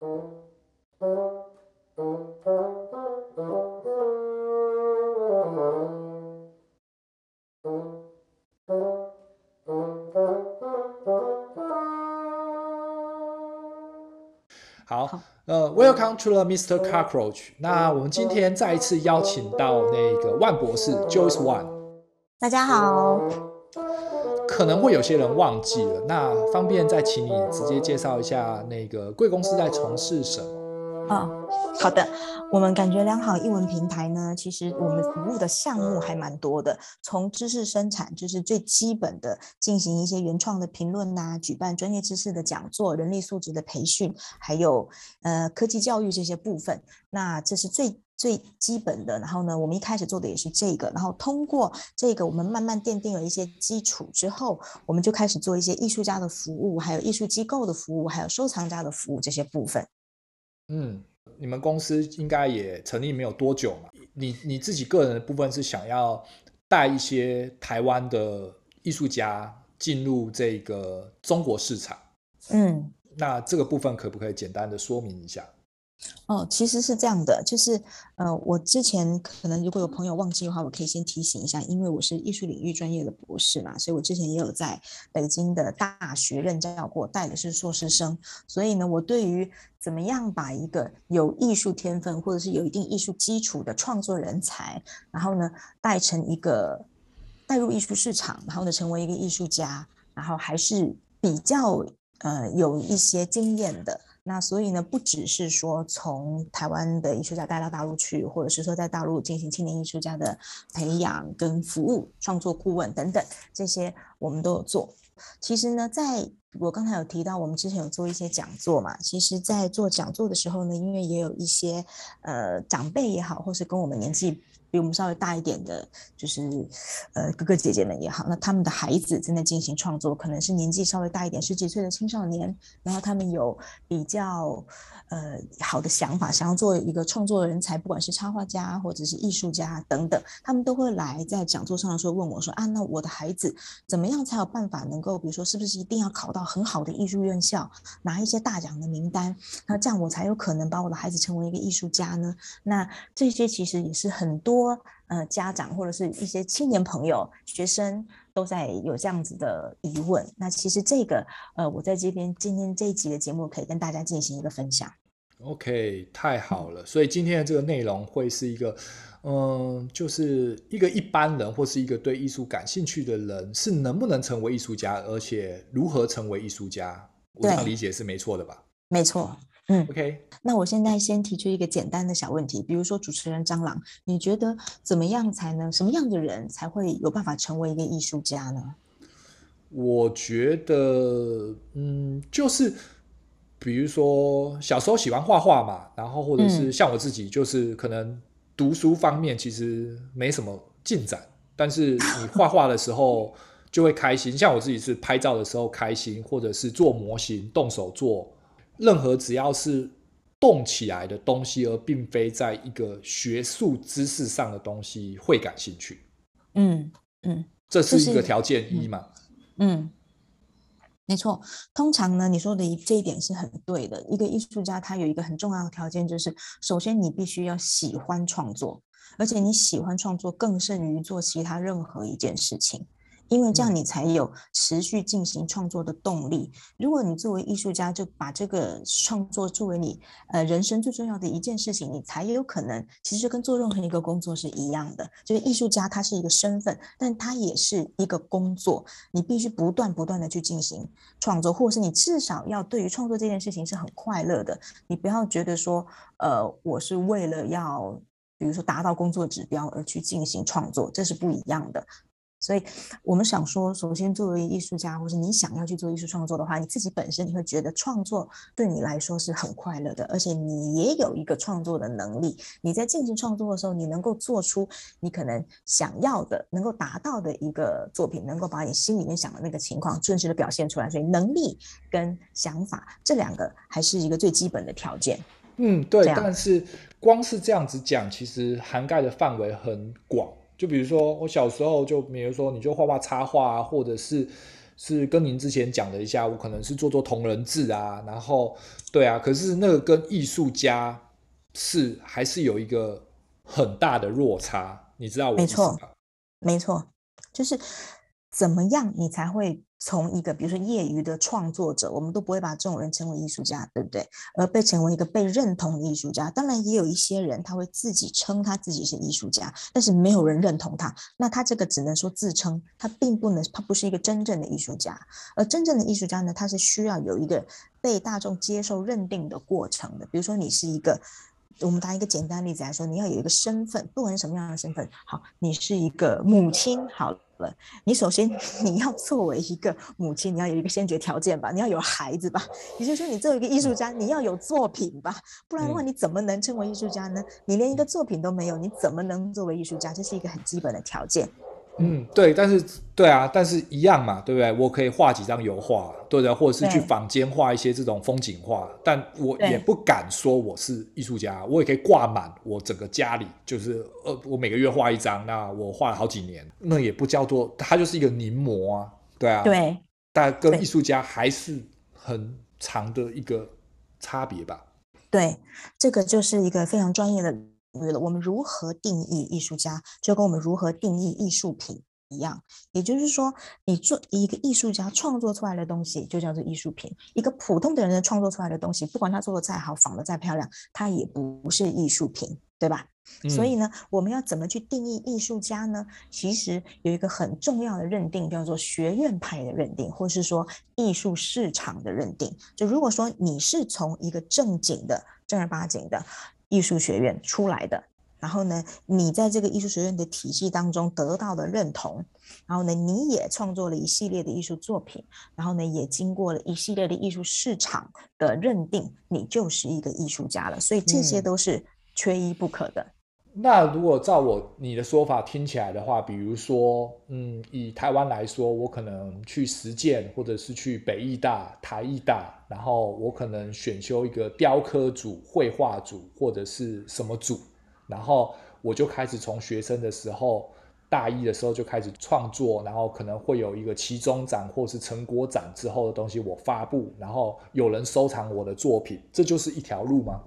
好，呃，Welcome to the Mr. Cockroach。那我们今天再一次邀请到那个万博士 Joyce Wan。大家好。可能会有些人忘记了，那方便再请你直接介绍一下那个贵公司在从事什么？哦，好的。我们感觉良好英文平台呢，其实我们服务的项目还蛮多的，从知识生产，就是最基本的进行一些原创的评论呐、啊，举办专业知识的讲座、人力素质的培训，还有呃科技教育这些部分。那这是最最基本的。然后呢，我们一开始做的也是这个，然后通过这个，我们慢慢奠定了一些基础之后，我们就开始做一些艺术家的服务，还有艺术机构的服务，还有收藏家的服务这些部分。嗯。你们公司应该也成立没有多久嘛？你你自己个人的部分是想要带一些台湾的艺术家进入这个中国市场。嗯，那这个部分可不可以简单的说明一下？哦，其实是这样的，就是呃，我之前可能如果有朋友忘记的话，我可以先提醒一下，因为我是艺术领域专业的博士嘛，所以我之前也有在北京的大学任教过，带的是硕士生，所以呢，我对于怎么样把一个有艺术天分或者是有一定艺术基础的创作人才，然后呢带成一个带入艺术市场，然后呢成为一个艺术家，然后还是比较呃有一些经验的。那所以呢，不只是说从台湾的艺术家带到大陆去，或者是说在大陆进行青年艺术家的培养跟服务、创作顾问等等，这些我们都有做。其实呢，在我刚才有提到，我们之前有做一些讲座嘛。其实，在做讲座的时候呢，因为也有一些呃长辈也好，或是跟我们年纪。比我们稍微大一点的，就是呃哥哥姐姐们也好，那他们的孩子正在进行创作，可能是年纪稍微大一点，十几岁的青少年，然后他们有比较呃好的想法，想要做一个创作的人才，不管是插画家或者是艺术家等等，他们都会来在讲座上的时候问我说啊，那我的孩子怎么样才有办法能够，比如说是不是一定要考到很好的艺术院校，拿一些大奖的名单，那这样我才有可能把我的孩子成为一个艺术家呢？那这些其实也是很多。多呃，家长或者是一些青年朋友、学生都在有这样子的疑问。那其实这个呃，我在这边今天这一集的节目可以跟大家进行一个分享。OK，太好了。所以今天的这个内容会是一个，嗯、呃，就是一个一般人或是一个对艺术感兴趣的人，是能不能成为艺术家，而且如何成为艺术家？我这样理解是没错的吧？没错。嗯，OK，那我现在先提出一个简单的小问题，比如说主持人张郎，你觉得怎么样才能，什么样的人才会有办法成为一个艺术家呢？我觉得，嗯，就是比如说小时候喜欢画画嘛，然后或者是像我自己，就是可能读书方面其实没什么进展，但是你画画的时候就会开心，像我自己是拍照的时候开心，或者是做模型动手做。任何只要是动起来的东西，而并非在一个学术知识上的东西，会感兴趣。嗯嗯，这是一个条件一嘛？嗯，嗯，没错。通常呢，你说的这一点是很对的。一个艺术家他有一个很重要的条件，就是首先你必须要喜欢创作，而且你喜欢创作更胜于做其他任何一件事情。因为这样你才有持续进行创作的动力。如果你作为艺术家就把这个创作作为你呃人生最重要的一件事情，你才有可能其实跟做任何一个工作是一样的。就是艺术家他是一个身份，但他也是一个工作，你必须不断不断的去进行创作，或者是你至少要对于创作这件事情是很快乐的。你不要觉得说呃我是为了要比如说达到工作指标而去进行创作，这是不一样的。所以，我们想说，首先作为艺术家，或是你想要去做艺术创作的话，你自己本身你会觉得创作对你来说是很快乐的，而且你也有一个创作的能力。你在进行创作的时候，你能够做出你可能想要的、能够达到的一个作品，能够把你心里面想的那个情况真实的表现出来。所以，能力跟想法这两个还是一个最基本的条件。嗯，对。但是光是这样子讲，其实涵盖的范围很广。就比如说，我小时候就比如说，你就画画插画啊，或者是是跟您之前讲的一下，我可能是做做同人志啊，然后对啊，可是那个跟艺术家是还是有一个很大的落差，你知道我？没错，没错，就是怎么样你才会。从一个比如说业余的创作者，我们都不会把这种人称为艺术家，对不对？而被成为一个被认同的艺术家。当然，也有一些人他会自己称他自己是艺术家，但是没有人认同他。那他这个只能说自称，他并不能，他不是一个真正的艺术家。而真正的艺术家呢，他是需要有一个被大众接受认定的过程的。比如说，你是一个，我们拿一个简单例子来说，你要有一个身份，不管是什么样的身份，好，你是一个母亲，好。你首先你要作为一个母亲，你要有一个先决条件吧，你要有孩子吧。也就是说，你作为一个艺术家，你要有作品吧，不然的话，你怎么能称为艺术家呢？你连一个作品都没有，你怎么能作为艺术家？这是一个很基本的条件。嗯，对，但是对啊，但是一样嘛，对不对？我可以画几张油画，对的，或者是去坊间画一些这种风景画，但我也不敢说我是艺术家，我也可以挂满我整个家里，就是呃，我每个月画一张，那我画了好几年，那也不叫做，它就是一个临摹啊，对啊，对，但跟艺术家还是很长的一个差别吧？对，这个就是一个非常专业的。我们如何定义艺术家，就跟我们如何定义艺术品一样。也就是说，你做一个艺术家创作出来的东西，就叫做艺术品。一个普通的人创作出来的东西，不管他做的再好，仿的再漂亮，它也不是艺术品，对吧？嗯。所以呢，我们要怎么去定义艺术家呢？其实有一个很重要的认定，叫做学院派的认定，或是说艺术市场的认定。就如果说你是从一个正经的、正儿八经的。艺术学院出来的，然后呢，你在这个艺术学院的体系当中得到的认同，然后呢，你也创作了一系列的艺术作品，然后呢，也经过了一系列的艺术市场的认定，你就是一个艺术家了。所以这些都是缺一不可的。嗯那如果照我你的说法听起来的话，比如说，嗯，以台湾来说，我可能去实践，或者是去北艺大、台艺大，然后我可能选修一个雕刻组、绘画组，或者是什么组，然后我就开始从学生的时候，大一的时候就开始创作，然后可能会有一个期中展或是成果展之后的东西我发布，然后有人收藏我的作品，这就是一条路吗？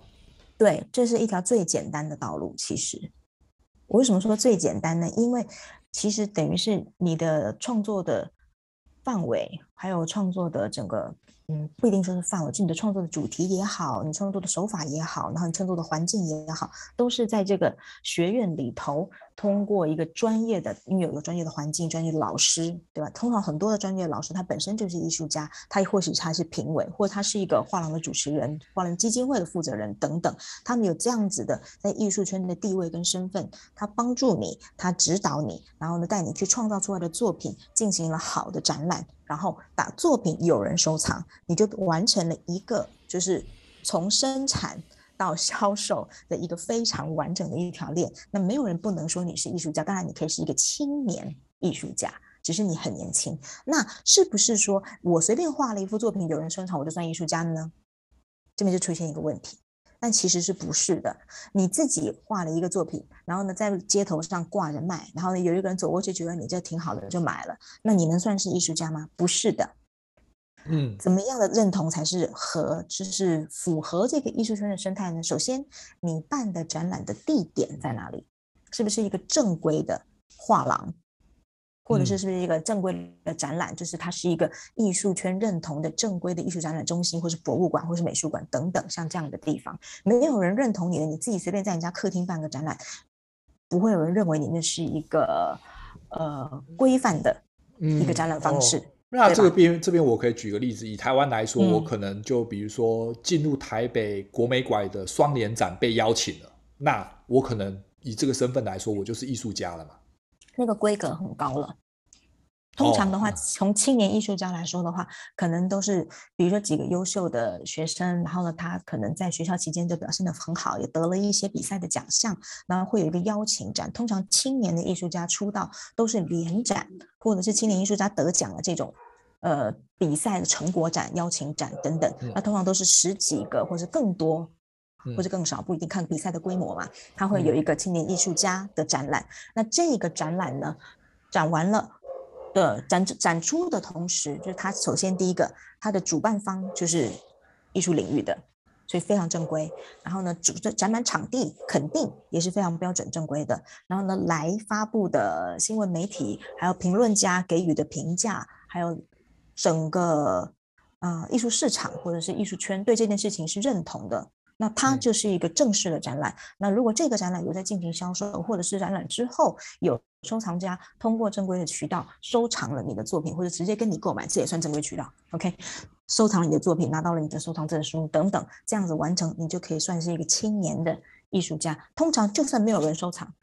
对，这是一条最简单的道路。其实，我为什么说最简单呢？因为其实等于是你的创作的范围，还有创作的整个。嗯，不一定说是范围，就你的创作的主题也好，你创作的手法也好，然后你创作的环境也好，都是在这个学院里头，通过一个专业的，因为有一个专业的环境、专业的老师，对吧？通常很多的专业老师，他本身就是艺术家，他或许他是评委，或者他是一个画廊的主持人、画廊基金会的负责人等等，他们有这样子的在艺术圈的地位跟身份，他帮助你，他指导你，然后呢，带你去创造出来的作品进行了好的展览。然后把作品有人收藏，你就完成了一个就是从生产到销售的一个非常完整的一条链。那没有人不能说你是艺术家，当然你可以是一个青年艺术家，只是你很年轻。那是不是说我随便画了一幅作品有人收藏我就算艺术家呢？这边就出现一个问题。但其实是不是的？你自己画了一个作品，然后呢，在街头上挂着卖，然后呢，有一个人走过去，觉得你这挺好的，就买了。那你能算是艺术家吗？不是的。嗯，怎么样的认同才是合，就是符合这个艺术圈的生态呢？首先，你办的展览的地点在哪里？是不是一个正规的画廊？或者是是不是一个正规的展览，嗯，就是它是一个艺术圈认同的正规的艺术展览中心，或是博物馆，或是美术馆等等，像这样的地方，没有人认同你的，你自己随便在人家客厅办个展览，不会有人认为你那是一个呃规范的一个展览方式。嗯哦，那这个边这边我可以举个例子，以台湾来说，嗯，我可能就比如说进入台北国美馆的双年展被邀请了，那我可能以这个身份来说，我就是艺术家了嘛。那个规格很高了。通常的话，从青年艺术家来说的话，可能都是比如说几个优秀的学生，然后呢，他可能在学校期间就表现得很好，也得了一些比赛的奖项，然后会有一个邀请展。通常青年的艺术家出道都是联展，或者是青年艺术家得奖的这种，呃，比赛的成果展、邀请展等等。那通常都是十几个，或者更多，或者更少，不一定看比赛的规模嘛。他会有一个青年艺术家的展览。那这个展览呢，展完了。的展展出的同时，就是它首先第一个，它的主办方就是艺术领域的，所以非常正规。然后呢，主的展览场地肯定也是非常标准正规的。然后呢，来发布的新闻媒体还有评论家给予的评价，还有整个啊、呃、艺术市场或者是艺术圈对这件事情是认同的。那它就是一个正式的展览。嗯、那如果这个展览有在进行销售，或者是展览之后有收藏家通过正规的渠道收藏了你的作品，或者直接跟你购买，这也算正规渠道。OK，收藏你的作品，拿到了你的收藏证书等等，这样子完成，你就可以算是一个青年的艺术家。通常就算没有人收藏，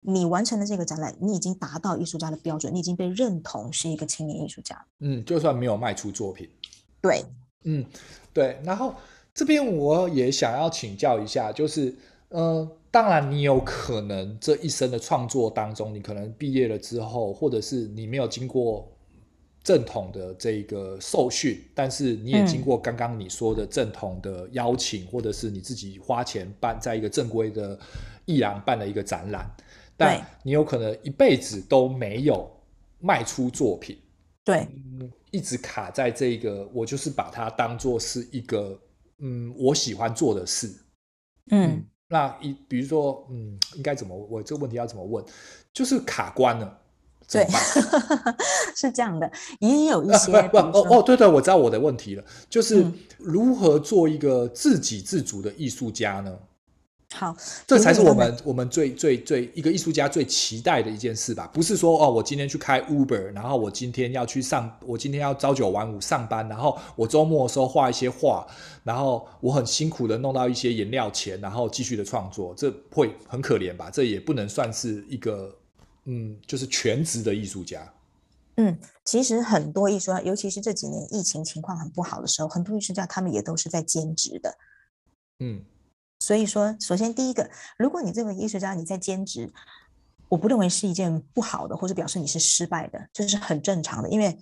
你完成了这个展览，你已经达到艺术家的标准，你已经被认同是一个青年艺术家。嗯，就算没有卖出作品。对，嗯，对，然后。这边我也想要请教一下，就是，呃，当然你有可能这一生的创作当中，你可能毕业了之后，或者是你没有经过正统的这个受训，但是你也经过刚刚你说的正统的邀请，嗯、或者是你自己花钱办在一个正规的艺廊办了一个展览，但你有可能一辈子都没有卖出作品，对，嗯，一直卡在这个，我就是把它当做是一个。嗯，我喜欢做的事，嗯，嗯，那一比如说，嗯，应该怎么？我这个问题要怎么问？就是卡关了，对，是这样的，也有一些，不哦哦，对对，我知道我的问题了，就是如何做一个自给自足的艺术家呢？好，这才是我们我们最最最一个艺术家最期待的一件事吧？不是说哦，我今天去开 Uber，然后我今天要去上，我今天要朝九晚五上班，然后我周末的时候画一些画，然后我很辛苦的弄到一些颜料钱，然后继续的创作，这会很可怜吧？这也不能算是一个嗯，就是全职的艺术家。嗯，其实很多艺术家，尤其是这几年疫情情况很不好的时候，很多艺术家他们也都是在兼职的。嗯。所以说，首先第一个，如果你这个艺术家你在兼职，我不认为是一件不好的，或者表示你是失败的，这是很正常的。因为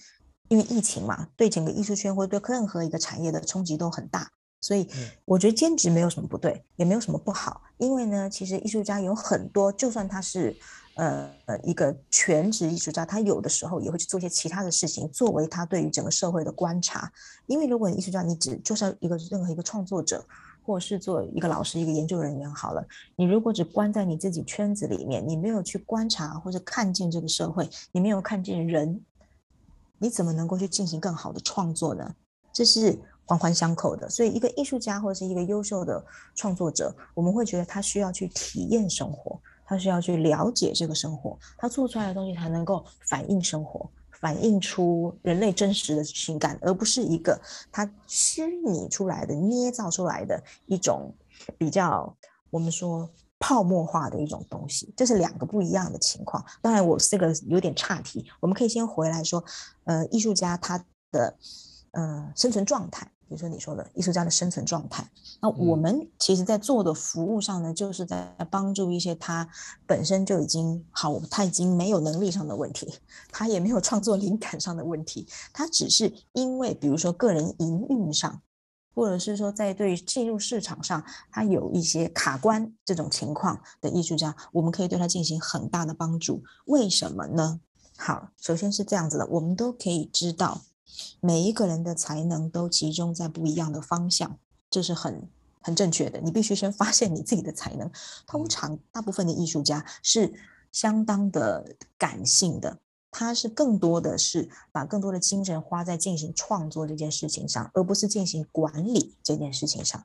因为疫情嘛，对整个艺术圈或者对任何一个产业的冲击都很大，所以我觉得兼职没有什么不对，也没有什么不好。因为呢，其实艺术家有很多，就算他是呃呃一个全职艺术家，他有的时候也会去做一些其他的事情，作为他对于整个社会的观察。因为如果你艺术家你只就是一个任何一个创作者。或是做一个老师、一个研究人员好了。你如果只关在你自己圈子里面，你没有去观察或者看见这个社会，你没有看见人，你怎么能够去进行更好的创作呢？这是环环相扣的。所以，一个艺术家或者是一个优秀的创作者，我们会觉得他需要去体验生活，他需要去了解这个生活，他做出来的东西才能够反映生活。反映出人类真实的情感，而不是一个它虚拟出来的、捏造出来的一种比较我们说泡沫化的一种东西，这是两个不一样的情况。当然，我这个有点岔题，我们可以先回来说，呃，艺术家他的呃生存状态。比如说你说的艺术家的生存状态，那我们其实，在做的服务上呢，就是在帮助一些他本身就已经好，他已经没有能力上的问题，他也没有创作灵感上的问题，他只是因为比如说个人营运上，或者是说在对进入市场上，他有一些卡关这种情况的艺术家，我们可以对他进行很大的帮助。为什么呢？好，首先是这样子的，我们都可以知道。每一个人的才能都集中在不一样的方向，这是很很正确的。你必须先发现你自己的才能。通常，大部分的艺术家是相当的感性的，他是更多的是把更多的精神花在进行创作这件事情上，而不是进行管理这件事情上。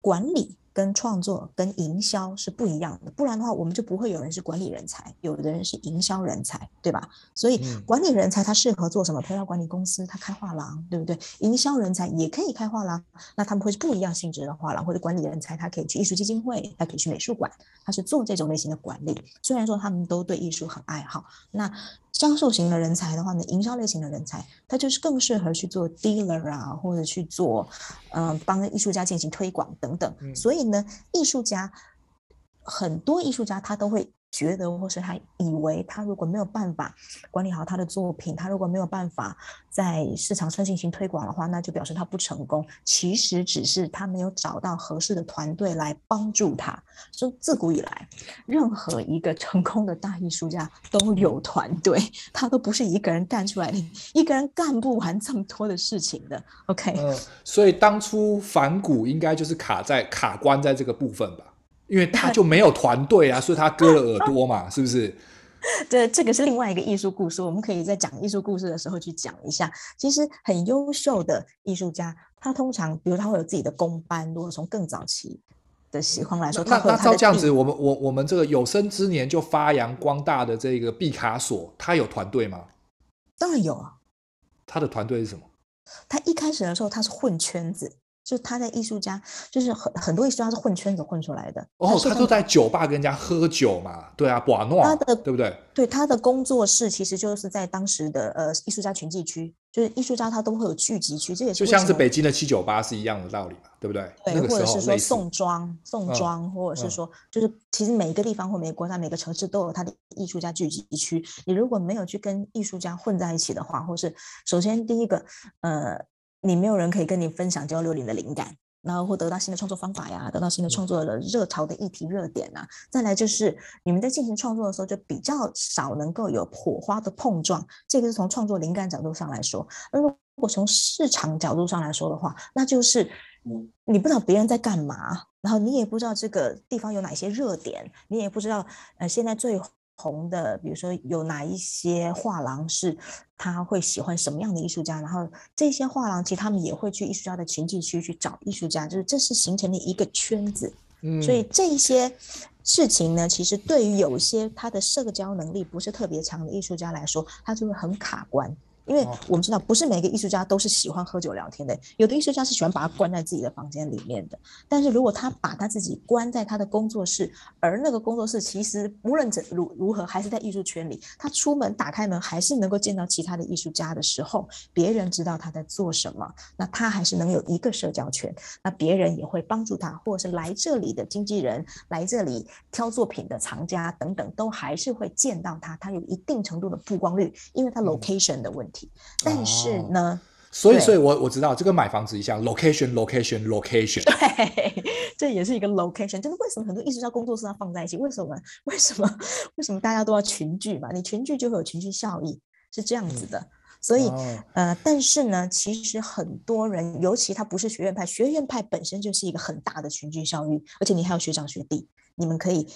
管理。跟创作跟营销是不一样的，不然的话，我们就不会有人是管理人才，有的人是营销人才，对吧？所以管理人才他适合做什么？他要管理公司，他开画廊，对不对？营销人才也可以开画廊，那他们会是不一样性质的画廊，或者管理人才，他可以去艺术基金会，他可以去美术馆，他是做这种类型的管理。虽然说他们都对艺术很爱好，那。销售型的人才的话呢，营销类型的人才，他就是更适合去做 dealer 啊，或者去做，嗯、呃，帮艺术家进行推广等等。所以呢，艺术家很多艺术家他都会觉得，或是他以为，他如果没有办法管理好他的作品，他如果没有办法在市场上进行推广的话，那就表示他不成功。其实只是他没有找到合适的团队来帮助他。就自古以来，任何一个成功的大艺术家都有团队，他都不是一个人干出来的，一个人干不完这么多的事情的。OK，呃，所以当初梵谷应该就是卡在卡关在这个部分吧。因为他就没有团队啊，所以他割了耳朵嘛，是不是？对，这个是另外一个艺术故事，我们可以在讲艺术故事的时候去讲一下。其实很优秀的艺术家，他通常，比如他会有自己的工班。如果从更早期的喜欢来说，那他那照这样子，我们我我们这个有生之年就发扬光大的这个毕卡索，他有团队吗？当然有啊。他的团队是什么？他一开始的时候，他是混圈子。就他在艺术家，就是很很多艺术家是混圈子混出来的。哦，他就在酒吧跟人家喝酒嘛，对啊，瓦诺，他的对不对？对，他的工作室其实就是在当时的呃艺术家群聚区，就是艺术家他都会有聚集区，这也是就像是北京的七九八是一样的道理嘛，对不对？对，那个、或者是说宋庄，宋庄、嗯，或者是说，就是其实每一个地方或每个国家、每个城市都有他的艺术家聚集区。你如果没有去跟艺术家混在一起的话，或是首先第一个，呃。你没有人可以跟你分享交流你的灵感，然后或得到新的创作方法呀，得到新的创作的热潮的议题热点啊。再来就是你们在进行创作的时候，就比较少能够有火花的碰撞。这个是从创作灵感角度上来说。而如果从市场角度上来说的话，那就是你不知道别人在干嘛，然后你也不知道这个地方有哪些热点，你也不知道呃现在最。红的，比如说有哪一些画廊是他会喜欢什么样的艺术家，然后这些画廊其实他们也会去艺术家的群聚区去找艺术家，就是这是形成了一个圈子。嗯，所以这些事情呢，其实对于有些他的社交能力不是特别强的艺术家来说，他就会很卡关。因为我们知道，不是每个艺术家都是喜欢喝酒聊天的，有的艺术家是喜欢把他关在自己的房间里面的。但是如果他把他自己关在他的工作室，而那个工作室其实无论怎如如何，还是在艺术圈里，他出门打开门还是能够见到其他的艺术家的时候，别人知道他在做什么，那他还是能有一个社交圈，那别人也会帮助他，或者是来这里的经纪人、来这里挑作品的藏家等等，都还是会见到他，他有一定程度的曝光率，因为他 location 的问题。但是呢，哦、所以，所以我我知道这个买房子一样，location，location，location，对，这也是一个 location。就是为什么很多艺术家工作室要放在一起？为什么？为什么？为什么大家都要群聚嘛？你群聚就会有群聚效益，是这样子的。嗯、所以、哦，呃，但是呢，其实很多人，尤其他不是学院派，学院派本身就是一个很大的群聚效益，而且你还有学长学弟，你们可以。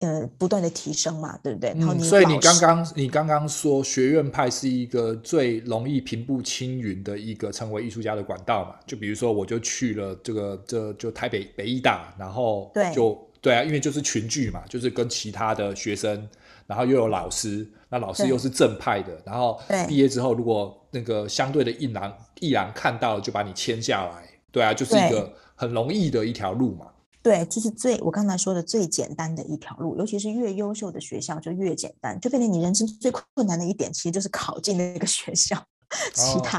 呃，不断的提升嘛，对不对？然后你、嗯、所以你刚刚你刚刚说学院派是一个最容易平步青云的一个成为艺术家的管道嘛？就比如说，我就去了这个这就台北北艺大，然后就对，对啊，因为就是群聚嘛，就是跟其他的学生，然后又有老师，那老师又是正派的，然后毕业之后，如果那个相对的艺廊艺廊看到了，就把你签下来，对啊，就是一个很容易的一条路嘛。对，就是最我刚才说的最简单的一条路，尤其是越优秀的学校就越简单，就变成你人生最困难的一点，其实就是考进那个学校。其他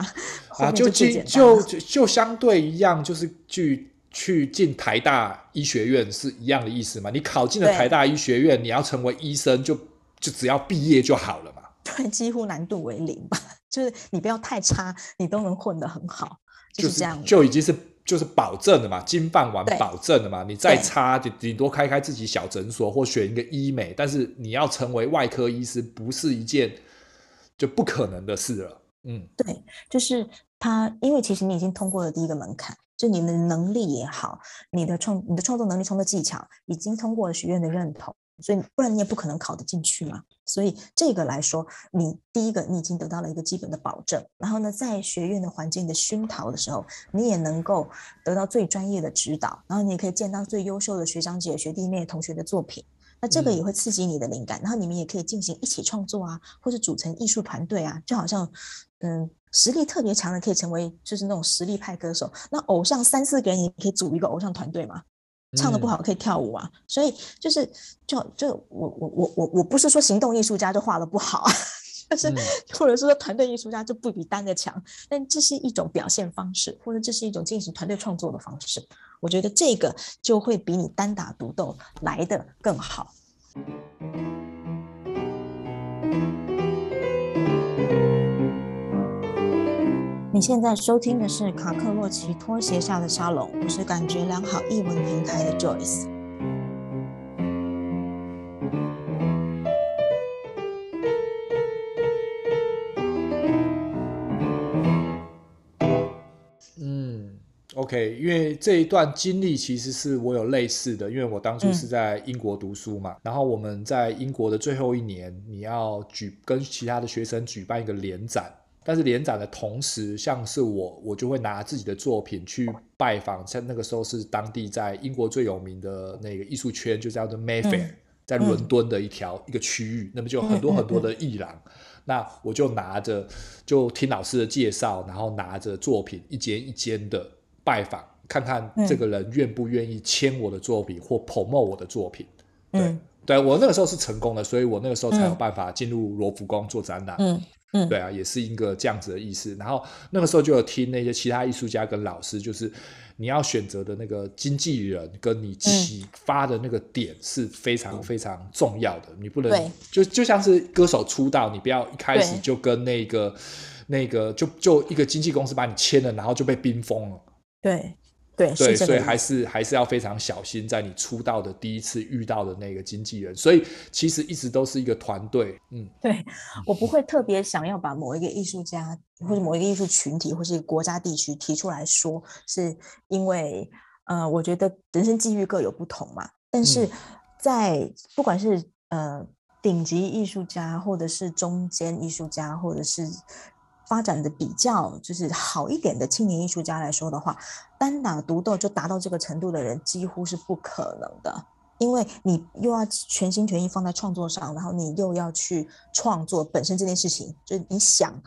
啊，就就就就相对一样，就是去去进台大医学院是一样的意思嘛？你考进了台大医学院，你要成为医生就，就就只要毕业就好了嘛？对，几乎难度为零吧，就是你不要太差，你都能混得很好，就是这样，就是，就已经是。就是保证的嘛，金饭碗保证的嘛。你再差，就顶多开开自己小诊所或选一个医美，但是你要成为外科医师，不是一件就不可能的事了。嗯，对，就是他，因为其实你已经通过了第一个门槛，就你的能力也好，你的创你的创作能力、创作技巧已经通过了学院的认同。所以不然你也不可能考得进去嘛。所以这个来说，你第一个你已经得到了一个基本的保证。然后呢，在学院的环境的熏陶的时候，你也能够得到最专业的指导。然后你也可以见到最优秀的学长姐、学弟妹、同学的作品。那这个也会刺激你的灵感。然后你们也可以进行一起创作啊，或者组成艺术团队啊。就好像嗯，实力特别强的可以成为就是那种实力派歌手。那偶像三四个人也可以组一个偶像团队嘛。唱的不好可以跳舞啊，嗯、所以就是就就我我我我我不是说行动艺术家就画的不好啊，就是、嗯、或者是说团队艺术家就不比单的强，但这是一种表现方式，或者这是一种进行团队创作的方式，我觉得这个就会比你单打独斗来的更好。你现在收听的是卡克洛奇拖鞋下的沙龙，我是感觉良好译文平台的 Joyce。嗯，OK，因为这一段经历其实是我有类似的，因为我当初是在英国读书嘛，嗯、然后我们在英国的最后一年，你要举跟其他的学生举办一个联展。但是联展的同时，像是我，我就会拿自己的作品去拜访，像那个时候是当地在英国最有名的那个艺术圈，就叫做 Mayfair，、嗯、在伦敦的一条、嗯、一个区域，那么就有很多很多的艺廊，那我就拿着，就听老师的介绍，然后拿着作品一间一间的拜访，看看这个人愿不愿意签我的作品或 promote 我的作品。嗯、对，对我那个时候是成功的，所以我那个时候才有办法进入罗浮宫做展览。嗯嗯，对啊，也是一个这样子的意思。然后那个时候就有听那些其他艺术家跟老师，就是你要选择的那个经纪人，跟你启发的那个点是非常非常重要的。嗯、你不能就就像是歌手出道，你不要一开始就跟那个那个就就一个经纪公司把你签了，然后就被冰封了。对。对，对，所以还是还是要非常小心，在你出道的第一次遇到的那个经纪人，所以其实一直都是一个团队。嗯，对，我不会特别想要把某一个艺术家或者某一个艺术群体或是一个国家地区提出来说，是因为呃，我觉得人生际遇各有不同嘛。但是在不管是呃顶级艺术家，或者是中间艺术家，或者是。发展的比较就是好一点的青年艺术家来说的话，单打独斗就达到这个程度的人几乎是不可能的，因为你又要全心全意放在创作上，然后你又要去创作本身这件事情，就是你想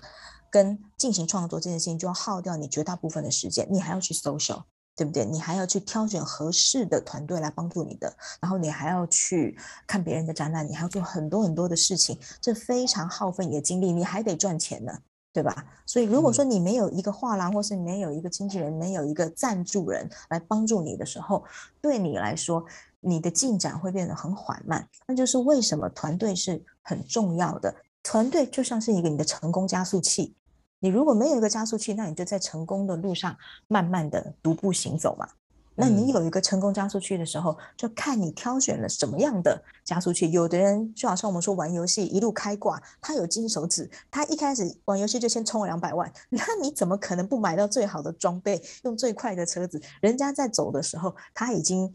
跟进行创作这件事情，就要耗掉你绝大部分的时间，你还要去 social，对不对？你还要去挑选合适的团队来帮助你的，然后你还要去看别人的展览，你还要做很多很多的事情，这非常耗费你的精力，你还得赚钱呢。对吧？所以如果说你没有一个画廊，或是没有一个经纪人，没有一个赞助人来帮助你的时候，对你来说，你的进展会变得很缓慢。那就是为什么团队是很重要的。团队就像是一个你的成功加速器。你如果没有一个加速器，那你就在成功的路上慢慢的独步行走嘛。那你有一个成功加速器的时候，就看你挑选了什么样的加速器。有的人就好像我们说玩游戏一路开挂，他有金手指，他一开始玩游戏就先充了两百万，那你怎么可能不买到最好的装备，用最快的车子？人家在走的时候，他已经。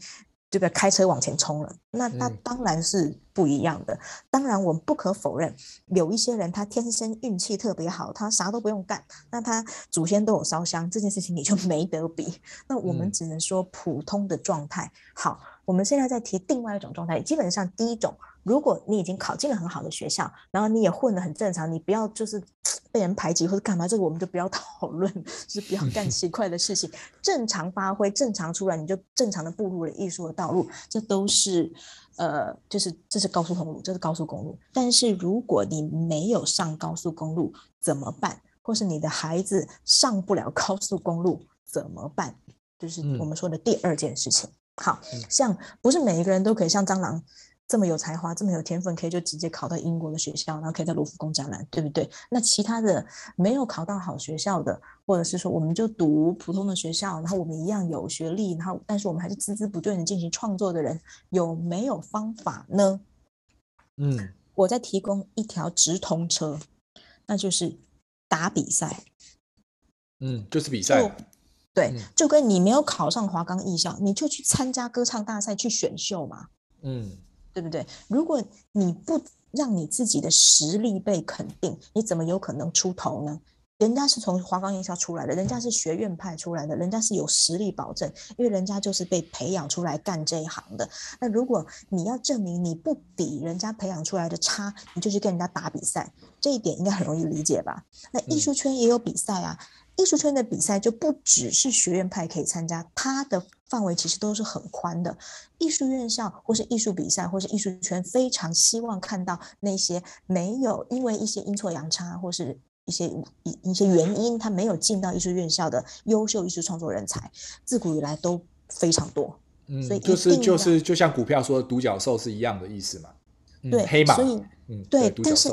这个开车往前冲了，那他当然是不一样的。嗯、当然，我们不可否认，有一些人他天生运气特别好，他啥都不用干，那他祖先都有烧香，这件事情你就 没得比。那我们只能说普通的状态。嗯、好，我们现在在提另外一种状态，基本上第一种。如果你已经考进了很好的学校，然后你也混得很正常，你不要就是 被人排挤或者干嘛，这个我们就不要讨论，就是不要干奇怪的事情，正常发挥，正常出来，你就正常的步入了艺术的道路，这都是呃，就是这是高速公路，这是高速公路。但是如果你没有上高速公路怎么办？或是你的孩子上不了高速公路怎么办？就是我们说的第二件事情。好像不是每一个人都可以像蟑螂。这么有才华，这么有天分，可以就直接考到英国的学校，然后可以在卢浮宫展览，对不对？那其他的没有考到好学校的，或者是说我们就读普通的学校，然后我们一样有学历，然后但是我们还是孜孜不倦的进行创作的人，有没有方法呢？嗯，我再提供一条直通车，那就是打比赛。嗯，就是比赛。对，就跟你没有考上华冈艺校，你就去参加歌唱大赛去选秀嘛。嗯。对不对？如果你不让你自己的实力被肯定，你怎么有可能出头呢？人家是从华冈艺校出来的，人家是学院派出来的，人家是有实力保证，因为人家就是被培养出来干这一行的。那如果你要证明你不比人家培养出来的差，你就去跟人家打比赛，这一点应该很容易理解吧？那艺术圈也有比赛啊。艺术圈的比赛就不只是学院派可以参加，它的范围其实都是很宽的。艺术院校或是艺术比赛或是艺术圈非常希望看到那些没有因为一些阴错阳差或是一些一一些原因，他没有进到艺术院校的优秀艺术创作人才，自古以来都非常多。嗯，所以就是就是就像股票说独角兽是一样的意思嘛。对，黑马。所以嗯，对，但是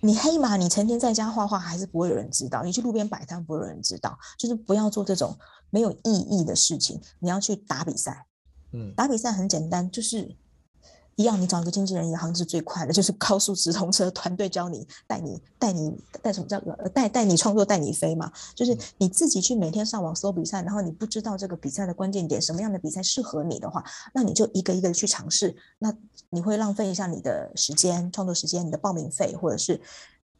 你黑马，你成天在家画画，还是不会有人知道；你去路边摆摊，不会有人知道。就是不要做这种没有意义的事情。你要去打比赛，嗯，打比赛很简单，就是。一样，你找一个经纪人也好像是最快的，就是高速直通车团队教你带你带你带什么叫呃带带你创作带你飞嘛，就是你自己去每天上网搜比赛，然后你不知道这个比赛的关键点，什么样的比赛适合你的话，那你就一个一个去尝试，那你会浪费一下你的时间创作时间，你的报名费或者是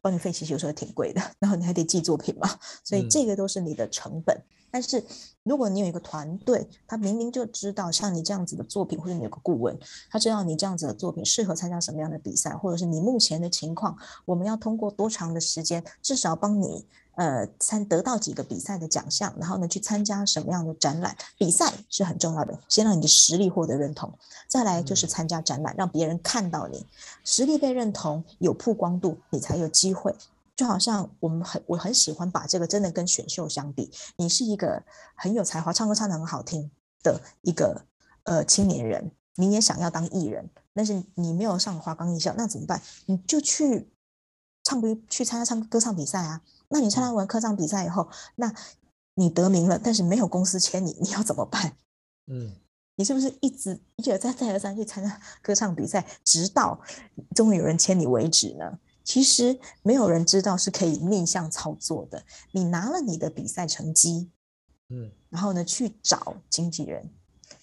报名费其实有时候挺贵的，然后你还得寄作品嘛，所以这个都是你的成本。嗯但是，如果你有一个团队，他明明就知道像你这样子的作品，或者你有个顾问，他知道你这样子的作品适合参加什么样的比赛，或者是你目前的情况，我们要通过多长的时间，至少帮你呃参得到几个比赛的奖项，然后呢去参加什么样的展览？比赛是很重要的，先让你的实力获得认同，再来就是参加展览，让别人看到你实力被认同，有曝光度，你才有机会。就好像我们很我很喜欢把这个真的跟选秀相比，你是一个很有才华、唱歌唱得很好听的一个呃青年人，你也想要当艺人，但是你没有上华冈艺校，那怎么办？你就去唱歌去参加唱歌唱比赛啊。那你参加完歌唱比赛以后，那你得名了，但是没有公司签你，你要怎么办？嗯，你是不是一直一而再再而三去参加歌唱比赛，直到终于有人签你为止呢？其实没有人知道是可以逆向操作的。你拿了你的比赛成绩，嗯，然后呢去找经纪人，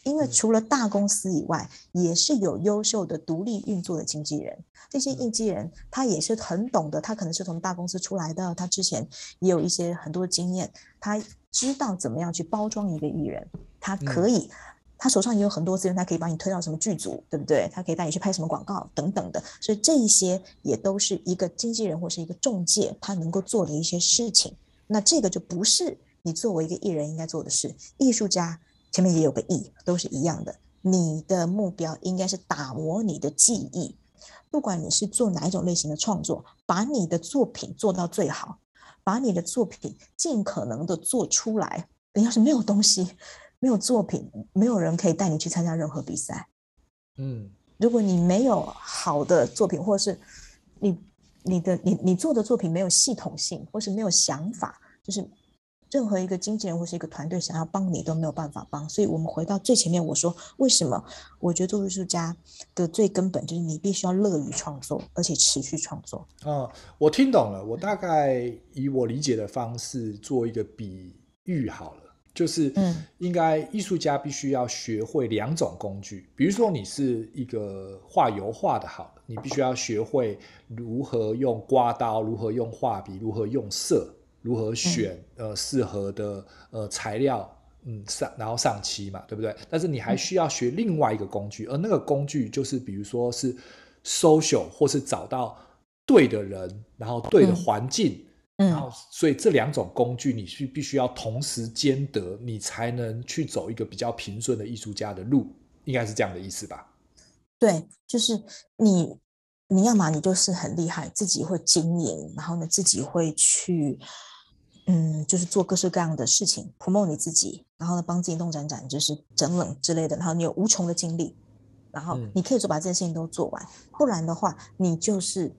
因为除了大公司以外，也是有优秀的独立运作的经纪人。这些经纪人他也是很懂得，他可能是从大公司出来的，他之前也有一些很多经验，他知道怎么样去包装一个艺人，他可以。他手上也有很多资源，他可以把你推到什么剧组，对不对？他可以带你去拍什么广告等等的，所以这一些也都是一个经纪人或是一个中介他能够做的一些事情。那这个就不是你作为一个艺人应该做的事。艺术家前面也有个意，都是一样的。你的目标应该是打磨你的技艺，不管你是做哪一种类型的创作，把你的作品做到最好，把你的作品尽可能的做出来。你要是没有东西。没有作品，没有人可以带你去参加任何比赛。嗯，如果你没有好的作品，或是你你的你你做的作品没有系统性，或是没有想法，就是任何一个经纪人或是一个团队想要帮你都没有办法帮。所以，我们回到最前面，我说为什么？我觉得做艺术家的最根本就是你必须要乐于创作，而且持续创作。嗯，我听懂了。我大概以我理解的方式做一个比喻好了。就是，应该艺术家必须要学会两种工具。比如说，你是一个画油画的，好，你必须要学会如何用刮刀，如何用画笔，如何用色，如何选呃适合的呃材料，嗯上然后上漆嘛，对不对？但是你还需要学另外一个工具，而那个工具就是比如说是 social，或是找到对的人，然后对的环境。然后，所以这两种工具你是必须要同时兼得，你才能去走一个比较平顺的艺术家的路，应该是这样的意思吧？对，就是你，你要嘛，你就是很厉害，自己会经营，然后呢，自己会去，嗯，就是做各式各样的事情，promote 你自己，然后呢，帮自己弄展展，就是整冷之类的，然后你有无穷的精力，然后你可以说把这件事情都做完，嗯，不然的话，你就是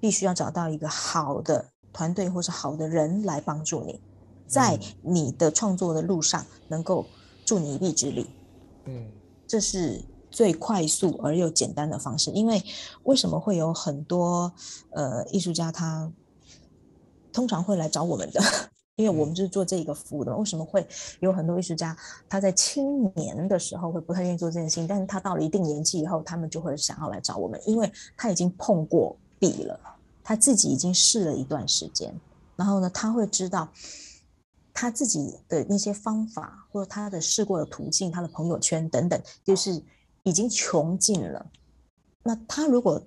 必须要找到一个好的。团队或是好的人来帮助你，在你的创作的路上能够助你一臂之力。嗯，这是最快速而又简单的方式。因为为什么会有很多呃艺术家他通常会来找我们的？因为我们就是做这个服务的。为什么会有很多艺术家他在青年的时候会不太愿意做这件事情，但是他到了一定年纪以后，他们就会想要来找我们，因为他已经碰过壁了。他自己已经试了一段时间，然后呢，他会知道他自己的那些方法，或者他的试过的途径，他的朋友圈等等，就是已经穷尽了。那他如果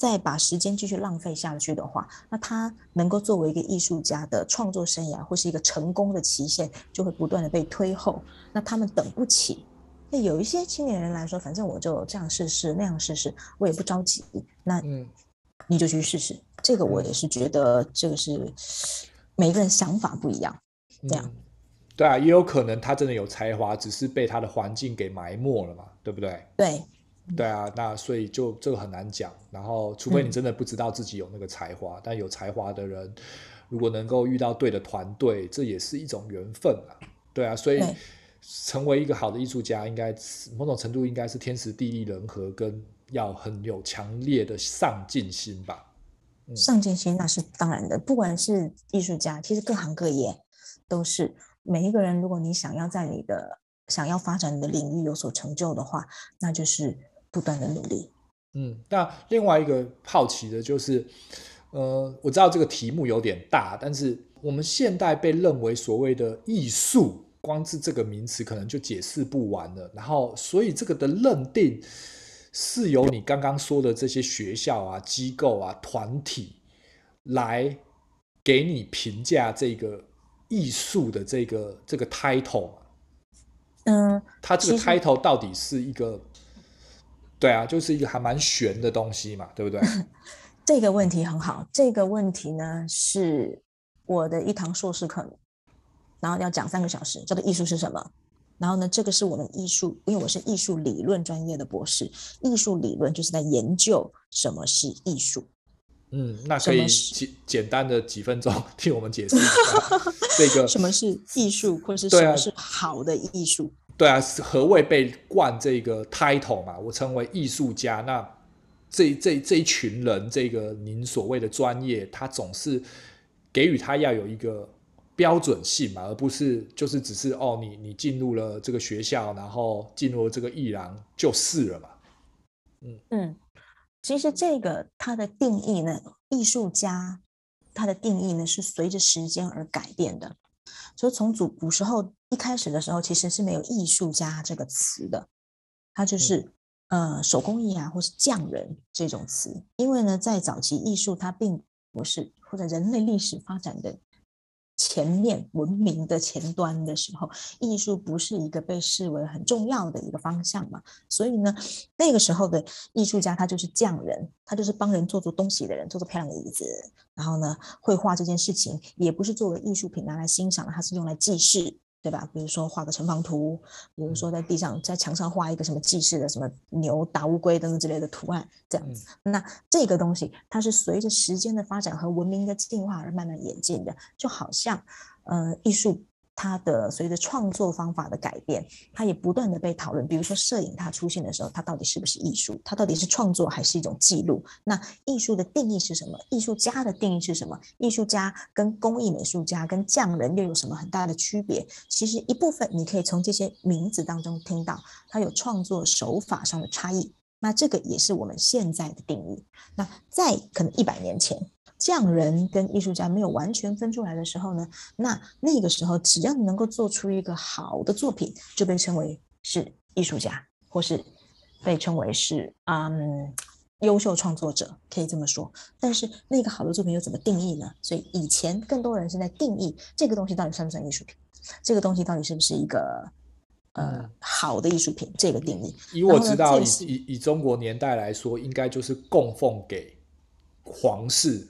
再把时间继续浪费下去的话，那他能够作为一个艺术家的创作生涯，或是一个成功的期限，就会不断的被推后。那他们等不起。那有一些青年人来说，反正我就这样试试，那样试试，我也不着急。那嗯。你就去试试，这个我也是觉得这个是每个人想法不一样，这样、嗯。对啊，也有可能他真的有才华，只是被他的环境给埋没了嘛，对不对？对对啊，那所以就这个很难讲。然后，除非你真的不知道自己有那个才华，嗯、但有才华的人，如果能够遇到对的团队，这也是一种缘分啊。对啊，所以成为一个好的艺术家，应该某种程度应该是天时地利人和，跟要很有强烈的上进心吧。嗯、上进心那是当然的，不管是艺术家，其实各行各业都是。每一个人，如果你想要在你的想要发展你的领域有所成就的话，那就是不断的努力。嗯，那另外一个好奇的就是，呃，我知道这个题目有点大，但是我们现代被认为所谓的艺术，光是这个名词可能就解释不完了。然后，所以这个的认定是由你刚刚说的这些学校啊、机构啊、团体来给你评价这个。艺术的这个这个 title，嗯，它这个 title 到底是一个，对啊，就是一个还蛮玄的东西嘛，对不对？这个问题很好，这个问题呢是我的一堂硕士课，然后要讲三个小时，叫做艺术是什么？然后呢，这个是我们艺术，因为我是艺术理论专业的博士，艺术理论就是在研究什么是艺术。嗯，那可以简简单的几分钟 替我们解释一下这个什么是艺术，或者是什么是好的艺术？对啊，何谓被冠这个 title 嘛？我称为艺术家，那这这这一群人，这个您所谓的专业，他总是给予他要有一个标准性嘛，而不是就是只是哦，你你进入了这个学校，然后进入了这个艺廊就是了嘛。嗯嗯。其实这个它的定义呢，艺术家它的定义呢是随着时间而改变的。所以从古古时候一开始的时候，其实是没有艺术家这个词的，它就是、嗯、呃手工艺啊，或是匠人这种词。因为呢，在早期艺术它并不是或者人类历史发展的。前面文明的前端的时候，艺术不是一个被视为很重要的一个方向嘛，所以呢，那个时候的艺术家他就是匠人，他就是帮人做做东西的人，做做漂亮的椅子，然后呢，绘画这件事情也不是作为艺术品拿来欣赏的，它是用来记事。对吧？比如说画个城防图，比如说在地上、在墙上画一个什么祭祀的什么牛打乌龟等等之类的图案，这样子。嗯、那这个东西它是随着时间的发展和文明的进化而慢慢演进的，就好像，呃，艺术。它的随着创作方法的改变，它也不断的被讨论。比如说摄影，它出现的时候，它到底是不是艺术？它到底是创作还是一种记录？那艺术的定义是什么？艺术家的定义是什么？艺术家跟工艺美术家跟匠人又有什么很大的区别？其实一部分你可以从这些名字当中听到，它有创作手法上的差异。那这个也是我们现在的定义。那在可能一百年前。匠人跟艺术家没有完全分出来的时候呢，那那个时候只要你能够做出一个好的作品，就被称为是艺术家，或是被称为是嗯优秀创作者，可以这么说。但是那个好的作品又怎么定义呢？所以以前更多人是在定义这个东西到底算不算艺术品，这个东西到底是不是一个呃好的艺术品？这个定义，以我知道，以以以中国年代来说，应该就是供奉给皇室。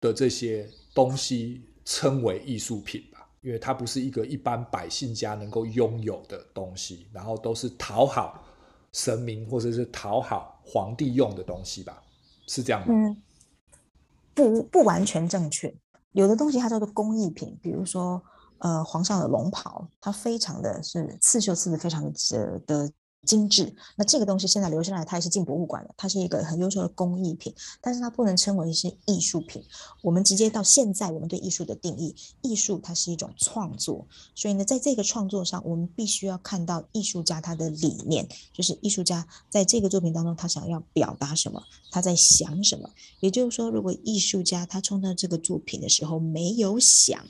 的这些东西称为艺术品吧，因为它不是一个一般百姓家能够拥有的东西，然后都是讨好神明或者是讨好皇帝用的东西吧，是这样吗？嗯，不不完全正确，有的东西它叫做工艺品，比如说呃皇上的龙袍，它非常的是刺绣刺的非常的的。精致，那这个东西现在留下来，它也是进博物馆的，它是一个很优秀的工艺品，但是它不能称为是艺术品。我们直接到现在，我们对艺术的定义，艺术它是一种创作，所以呢，在这个创作上，我们必须要看到艺术家他的理念，就是艺术家在这个作品当中，他想要表达什么，他在想什么。也就是说，如果艺术家他创造这个作品的时候没有想。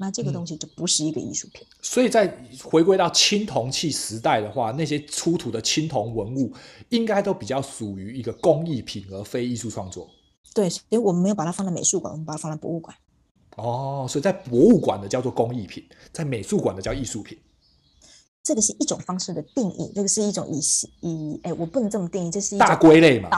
那这个东西就不是一个艺术品。嗯，所以在回归到青铜器时代的话，那些出土的青铜文物应该都比较属于一个工艺品，而非艺术创作。对，所以我们没有把它放在美术馆，我们把它放在博物馆。哦，所以在博物馆的叫做工艺品，在美术馆的叫艺术品。这个是一种方式的定义，这个是一种以以哎，我不能这么定义，这是一大归类嘛？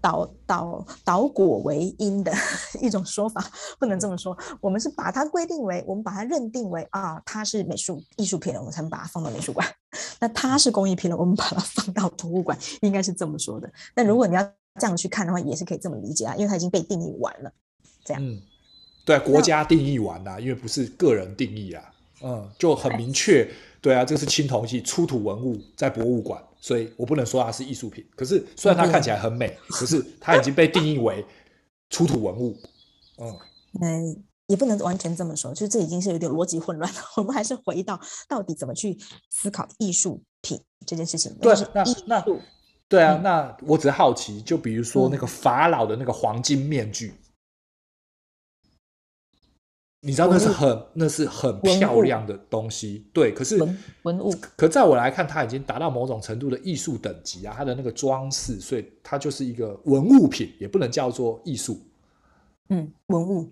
倒倒倒果为因的 一种说法，不能这么说。我们是把它规定为，我们把它认定为啊，它是美术艺术品了，我们才能把它放到美术馆。那它是工艺品了，我们把它放到博物馆，应该是这么说的。那如果你要这样去看的话，也是可以这么理解啊，因为它已经被定义完了，这样。嗯，对，国家定义完了，因为不是个人定义啊，嗯，就很明确。对啊，这是青铜器出土文物，在博物馆，所以我不能说它是艺术品。可是虽然它看起来很美，可是它已经被定义为 出土文物。嗯，嗯，也不能完全这么说，就是这已经是有点逻辑混乱了。我们还是回到到底怎么去思考艺术品这件事情。对，那那对啊，那我只是好奇，就比如说那个法老的那个黄金面具。你知道那是很那是很漂亮的东西，对。可是文文物，可在我来看，它已经达到某种程度的艺术等级啊，它的那个装饰，所以它就是一个文物品，也不能叫做艺术。嗯，文物。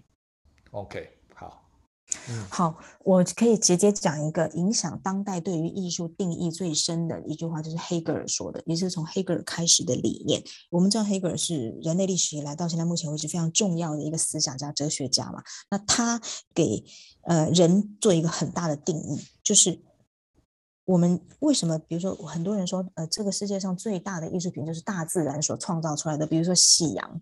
OK。好，我可以直接讲一个影响当代对于艺术定义最深的一句话，就是黑格尔说的，也是从黑格尔开始的理念。我们知道黑格尔是人类历史以来到现在目前为止非常重要的一个思想家、哲学家嘛。那他给呃人做一个很大的定义，就是我们为什么，比如说很多人说，呃，这个世界上最大的艺术品就是大自然所创造出来的，比如说夕阳。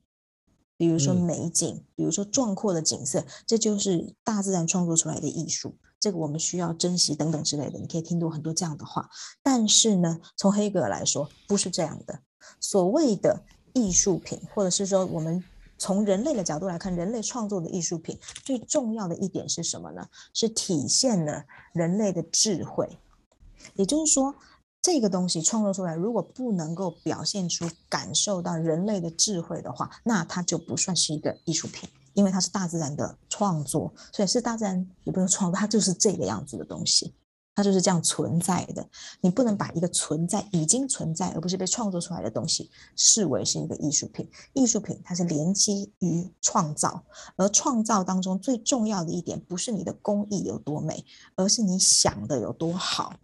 比如说美景，嗯、比如说壮阔的景色，这就是大自然创作出来的艺术。这个我们需要珍惜等等之类的。你可以听到很多这样的话，但是呢，从黑格尔来说，不是这样的。所谓的艺术品，或者是说我们从人类的角度来看，人类创作的艺术品最重要的一点是什么呢？是体现了人类的智慧，也就是说。这个东西创作出来，如果不能够表现出感受到人类的智慧的话，那它就不算是一个艺术品，因为它是大自然的创作，所以是大自然也不能创作，它就是这个样子的东西，它就是这样存在的。你不能把一个存在已经存在而不是被创作出来的东西视为是一个艺术品。艺术品它是连接于创造，而创造当中最重要的一点不是你的工艺有多美，而是你想的有多好。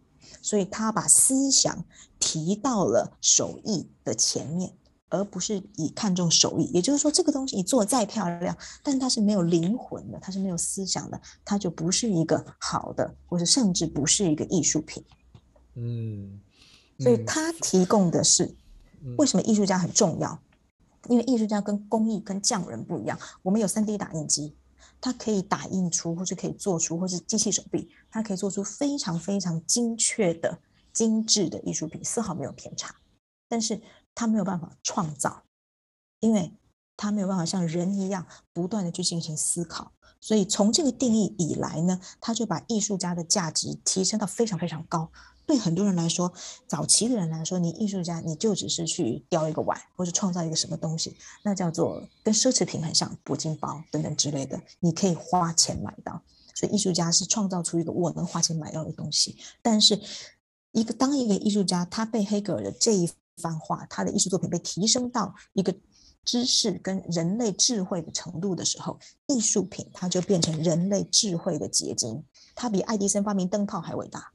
所以他把思想提到了手艺的前面，而不是以看重手艺。也就是说，这个东西你做得再漂亮，但它是没有灵魂的，它是没有思想的，它就不是一个好的，或者甚至不是一个艺术品。嗯，所以他提供的是为什么艺术家很重要？因为艺术家跟工艺跟匠人不一样，我们有 3D 打印机。它可以打印出，或是可以做出，或是机器手臂，它可以做出非常非常精确的、精致的艺术品，丝毫没有偏差。但是它没有办法创造，因为它没有办法像人一样不断的去进行思考。所以从这个定义以来呢，他就把艺术家的价值提升到非常非常高。对很多人来说，早期的人来说，你艺术家你就只是去雕一个碗，或者创造一个什么东西，那叫做跟奢侈品很像，铂金包等等之类的，你可以花钱买到。所以艺术家是创造出一个我能花钱买到的东西。但是，一个当一个艺术家，他被黑格尔的这一番话，他的艺术作品被提升到一个知识跟人类智慧的程度的时候，艺术品它就变成人类智慧的结晶，它比爱迪生发明灯泡还伟大。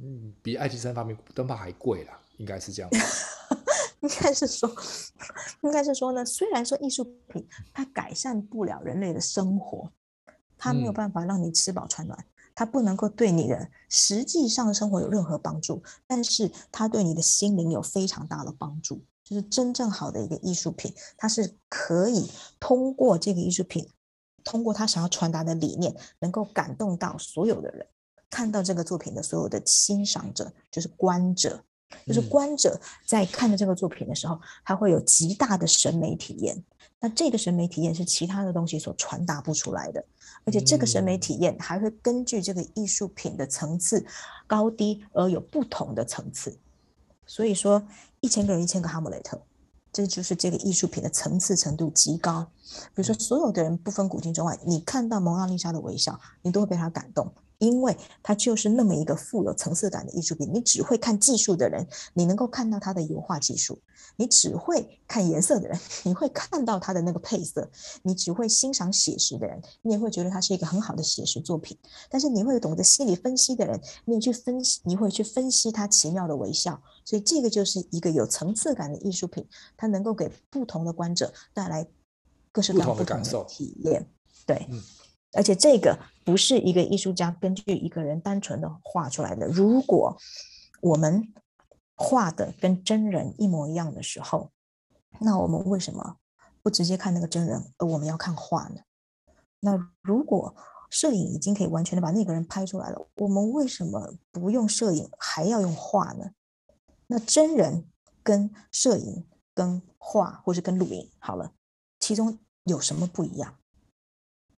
嗯，比爱迪生发明灯泡还贵啦，应该是这样。应该是说，应该是说呢，虽然说艺术品它改善不了人类的生活，它没有办法让你吃饱穿暖，嗯、它不能够对你的实际上的生活有任何帮助，但是它对你的心灵有非常大的帮助。就是真正好的一个艺术品，它是可以通过这个艺术品，通过他想要传达的理念，能够感动到所有的人。看到这个作品的所有的欣赏者，就是观者，就是观者在看着这个作品的时候，他会有极大的审美体验。那这个审美体验是其他的东西所传达不出来的，而且这个审美体验还会根据这个艺术品的层次高低而有不同的层次。所以说，一千个人一千个哈姆雷特，这就是这个艺术品的层次程度极高。比如说，所有的人不分古今中外，你看到蒙娜丽莎的微笑，你都会被她感动。因为它就是那么一个富有层次感的艺术品。你只会看技术的人，你能够看到它的油画技术；你只会看颜色的人，你会看到它的那个配色；你只会欣赏写实的人，你也会觉得它是一个很好的写实作品。但是你会懂得心理分析的人，你也去分析，你会去分析它奇妙的微笑。所以这个就是一个有层次感的艺术品，它能够给不同的观者带来各式各样不同的体验。对。嗯而且这个不是一个艺术家根据一个人单纯的画出来的。如果我们画的跟真人一模一样的时候，那我们为什么不直接看那个真人，而我们要看画呢？那如果摄影已经可以完全的把那个人拍出来了，我们为什么不用摄影，还要用画呢？那真人跟摄影跟画，或是跟录影，好了，其中有什么不一样？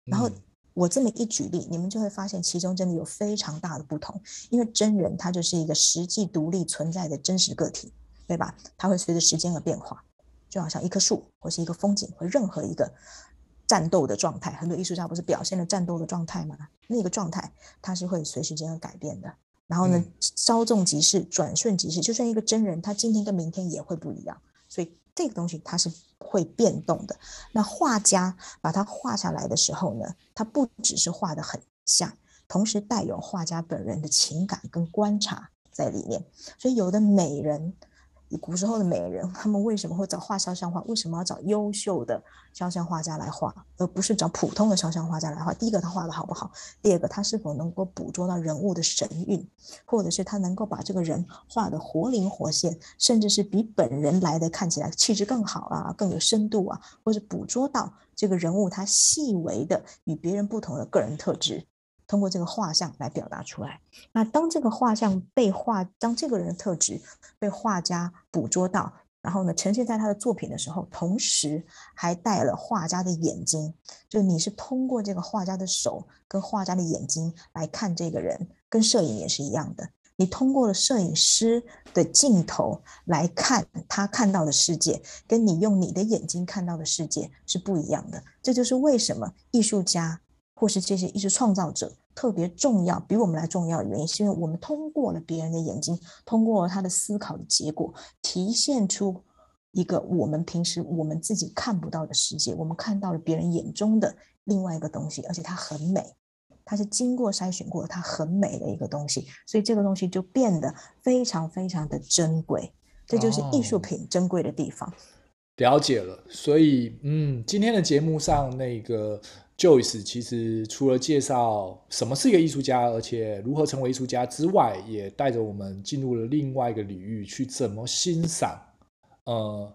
然后。我这么一举例，你们就会发现其中真的有非常大的不同。因为真人他就是一个实际独立存在的真实个体，对吧？他会随着时间而变化，就好像一棵树或是一个风景或任何一个战斗的状态。很多艺术家不是表现了战斗的状态吗？那个状态它是会随时间而改变的。然后呢，稍纵即逝，转瞬即逝。就算一个真人，他今天跟明天也会不一样。所以这个东西它是会变动的。那画家把它画下来的时候呢，他不只是画得很像，同时带有画家本人的情感跟观察在里面。所以有的美人。古时候的美人，他们为什么会找画肖像画？为什么要找优秀的肖像画家来画，而不是找普通的肖像画家来画？第一个，他画的好不好？第二个，他是否能够捕捉到人物的神韵，或者是他能够把这个人画得活灵活现，甚至是比本人来的看起来气质更好啊，更有深度啊，或者捕捉到这个人物他细微的与别人不同的个人特质。通过这个画像来表达出来。那当这个画像被画，当这个人的特质被画家捕捉到，然后呢，呈现在他的作品的时候，同时还带了画家的眼睛，就你是通过这个画家的手跟画家的眼睛来看这个人，跟摄影也是一样的。你通过了摄影师的镜头来看他看到的世界，跟你用你的眼睛看到的世界是不一样的。这就是为什么艺术家或是这些艺术创造者。特别重要，比我们来重要的原因，是因为我们通过了别人的眼睛，通过了他的思考的结果，体现出一个我们平时我们自己看不到的世界。我们看到了别人眼中的另外一个东西，而且它很美，它是经过筛选过，它很美的一个东西，所以这个东西就变得非常非常的珍贵。这就是艺术品珍贵的地方。哦，了解了，所以嗯，今天的节目上那个。Joyce 其实除了介绍什么是一个艺术家，而且如何成为艺术家之外，也带着我们进入了另外一个领域，去怎么欣赏呃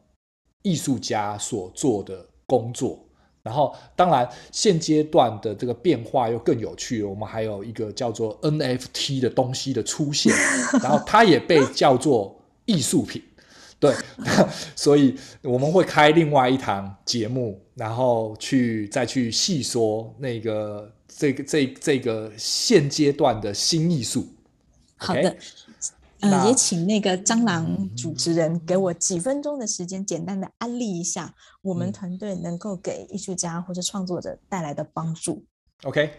艺术家所做的工作。然后，当然现阶段的这个变化又更有趣了，我们还有一个叫做 NFT 的东西的出现，然后它也被叫做艺术品。对，所以我们会开另外一堂节目，然后去再去细说那个这个这这个现阶段的新艺术。好的，嗯、呃，也请那个蟑螂主持人给我几分钟的时间，简单的安利一下我们团队能够给艺术家或者创作者带来的帮助。OK，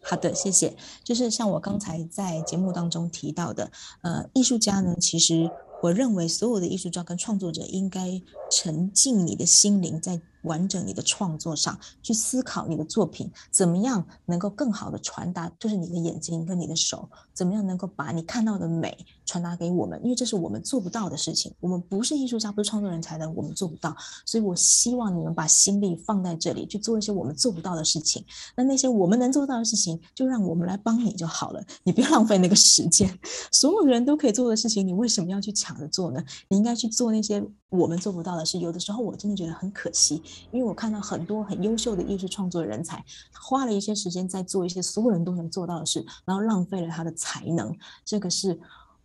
好的，谢谢。就是像我刚才在节目当中提到的，呃，艺术家呢，其实。我认为所有的艺术家跟创作者应该沉浸你的心灵在完整你的创作上，去思考你的作品怎么样能够更好的传达，就是你的眼睛跟你的手怎么样能够把你看到的美传达给我们，因为这是我们做不到的事情。我们不是艺术家，不是创作人才能，我们做不到。所以我希望你们把心力放在这里，去做一些我们做不到的事情。那那些我们能做到的事情，就让我们来帮你就好了。你不要浪费那个时间。所有人都可以做的事情，你为什么要去抢着做呢？你应该去做那些我们做不到的事。有的时候我真的觉得很可惜。因为我看到很多很优秀的艺术创作人才，花了一些时间在做一些所有人都能做到的事，然后浪费了他的才能，这个是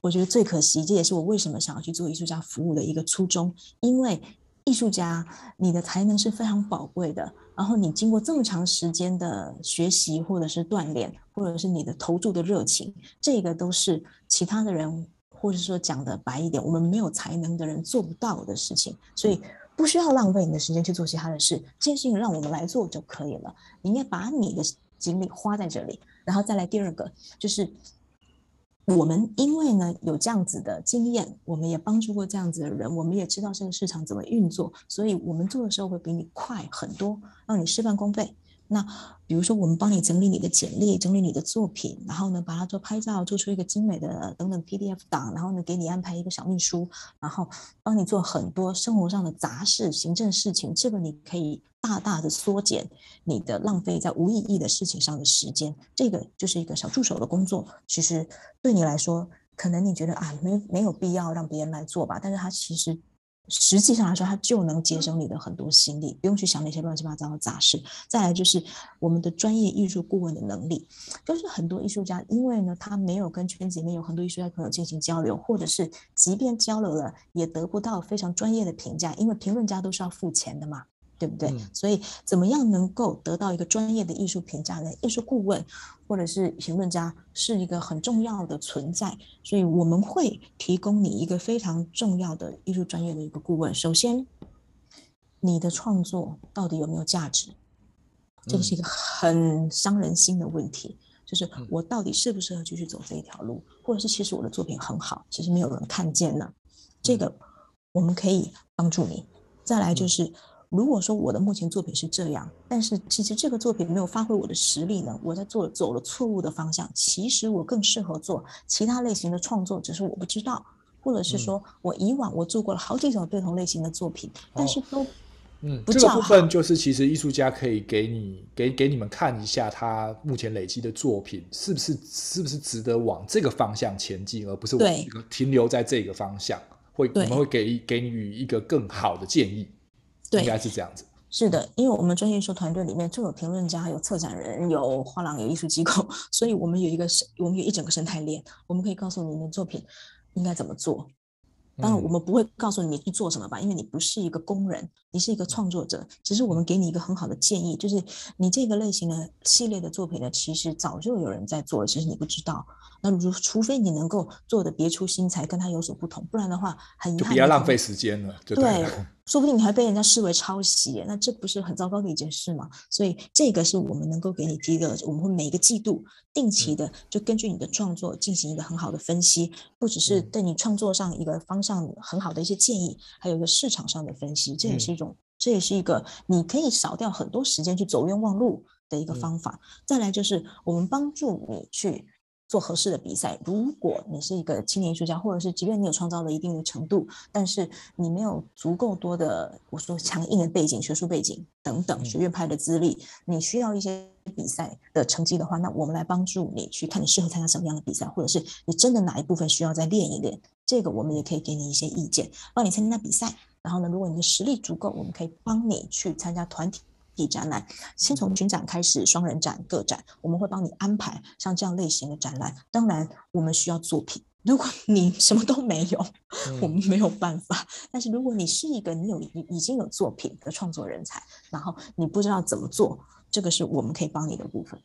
我觉得最可惜。这也是我为什么想要去做艺术家服务的一个初衷。因为艺术家，你的才能是非常宝贵的，然后你经过这么长时间的学习，或者是锻炼，或者是你的投注的热情，这个都是其他的人，或者说讲的白一点，我们没有才能的人做不到的事情，所以。不需要浪费你的时间去做其他的事，这件事情让我们来做就可以了。你应该把你的精力花在这里，然后再来第二个就是。我们因为呢有这样子的经验，我们也帮助过这样子的人，我们也知道这个市场怎么运作，所以我们做的时候会比你快很多，让你事半功倍。那比如说，我们帮你整理你的简历，整理你的作品，然后呢，把它做拍照，做出一个精美的等等 PDF 档，然后呢，给你安排一个小秘书，然后帮你做很多生活上的杂事、行政事情。这个你可以大大的缩减你的浪费在无意义的事情上的时间。这个就是一个小助手的工作。其实对你来说，可能你觉得啊，没没有必要让别人来做吧，但是他其实。实际上来说，它就能节省你的很多心力，不用去想那些乱七八糟的杂事。再来就是我们的专业艺术顾问的能力，就是很多艺术家，因为呢，他没有跟圈子里面有很多艺术家朋友进行交流，或者是即便交流了，也得不到非常专业的评价，因为评论家都是要付钱的嘛。对不对？嗯、所以怎么样能够得到一个专业的艺术评价呢？艺术顾问或者是评论家是一个很重要的存在，所以我们会提供你一个非常重要的艺术专业的一个顾问。首先，你的创作到底有没有价值？这个是一个很伤人心的问题，就是我到底适不适合继续走这一条路，或者是其实我的作品很好，其实没有人看见呢？这个我们可以帮助你。再来就是。如果说我的目前作品是这样，但是其实这个作品没有发挥我的实力呢，我在做走了错误的方向。其实我更适合做其他类型的创作，只是我不知道，或者是说我以往我做过了好几种不同类型的作品，但是都嗯，这个部分就是其实艺术家可以给你给给你们看一下他目前累积的作品是不是是不是值得往这个方向前进，而不是我停留在这个方向，会我们会给给予一个更好的建议。对，应该是这样子。是的，因为我们专业艺术团队里面就有评论家，有策展人，有画廊，有艺术机构，所以我们有一个生，我们有一整个生态链，我们可以告诉你的作品应该怎么做。当然，我们不会告诉你去做什么吧，因为你不是一个工人，你是一个创作者。只是我们给你一个很好的建议，就是你这个类型的系列的作品呢，其实早就有人在做了，其实你不知道。那如除非你能够做的别出心裁，跟他有所不同，不然的话，很遗憾，就不要浪费时间了。对，对，说不定你还被人家视为抄袭，那这不是很糟糕的一件事吗？所以这个是我们能够给你提的，我们会每个季度定期的就根据你的创作进行一个很好的分析，不只是对你创作上一个方向很好的一些建议，还有一个市场上的分析，这也是一种，这也是一个你可以少掉很多时间去走冤枉路的一个方法。再来就是我们帮助你去。做合适的比赛。如果你是一个青年艺术家，或者是即便你有创造了一定的程度，但是你没有足够多的，我说强硬的背景、学术背景等等学院派的资历，你需要一些比赛的成绩的话，那我们来帮助你去看你适合参加什么样的比赛，或者是你真的哪一部分需要再练一练，这个我们也可以给你一些意见，帮你参加比赛。然后呢，如果你的实力足够，我们可以帮你去参加团体。展览，先从群展开始，双人展、个展，我们会帮你安排像这样类型的展览。当然，我们需要作品。如果你什么都没有，嗯、我们没有办法。但是，如果你是一个你有已已经有作品的创作人才，然后你不知道怎么做，这个是我们可以帮你的部分。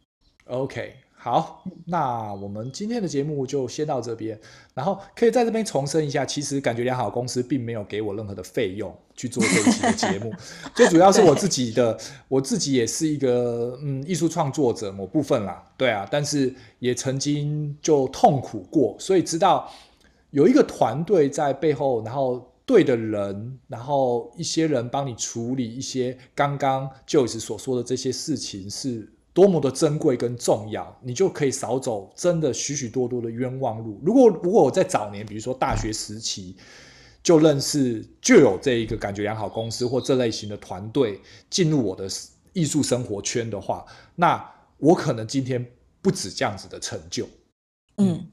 OK。好，那我们今天的节目就先到这边，然后可以在这边重申一下，其实感觉良好公司并没有给我任何的费用去做这一期的节目，最主要是我自己的，我自己也是一个嗯艺术创作者某部分啦，对啊，但是也曾经就痛苦过，所以知道有一个团队在背后，然后对的人，然后一些人帮你处理一些刚刚 Joyce 所说的这些事情是。多么的珍贵跟重要，你就可以少走真的许许多多的冤枉路。如果如果我在早年，比如说大学时期就认识，就有这一个感觉良好公司或这类型的团队进入我的艺术生活圈的话，那我可能今天不止这样子的成就。嗯，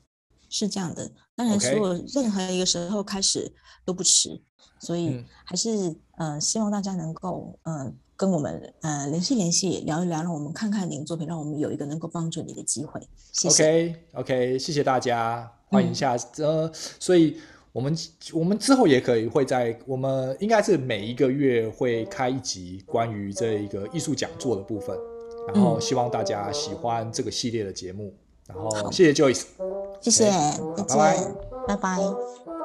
是这样的。当然，所有任何一个时候开始都不迟，所以还是、嗯、呃，希望大家能够呃。跟我们呃联系联系，聊一聊，让我们看看你的作品，让我们有一个能够帮助你的机会。谢谢。OK OK，谢谢大家，欢迎下呃，所以我们我们之后也可以会在我们应该是每一个月会开一集关于这一个艺术讲座的部分，然后希望大家喜欢这个系列的节目。然后谢谢 Joyce，谢谢，再见，拜拜。拜拜。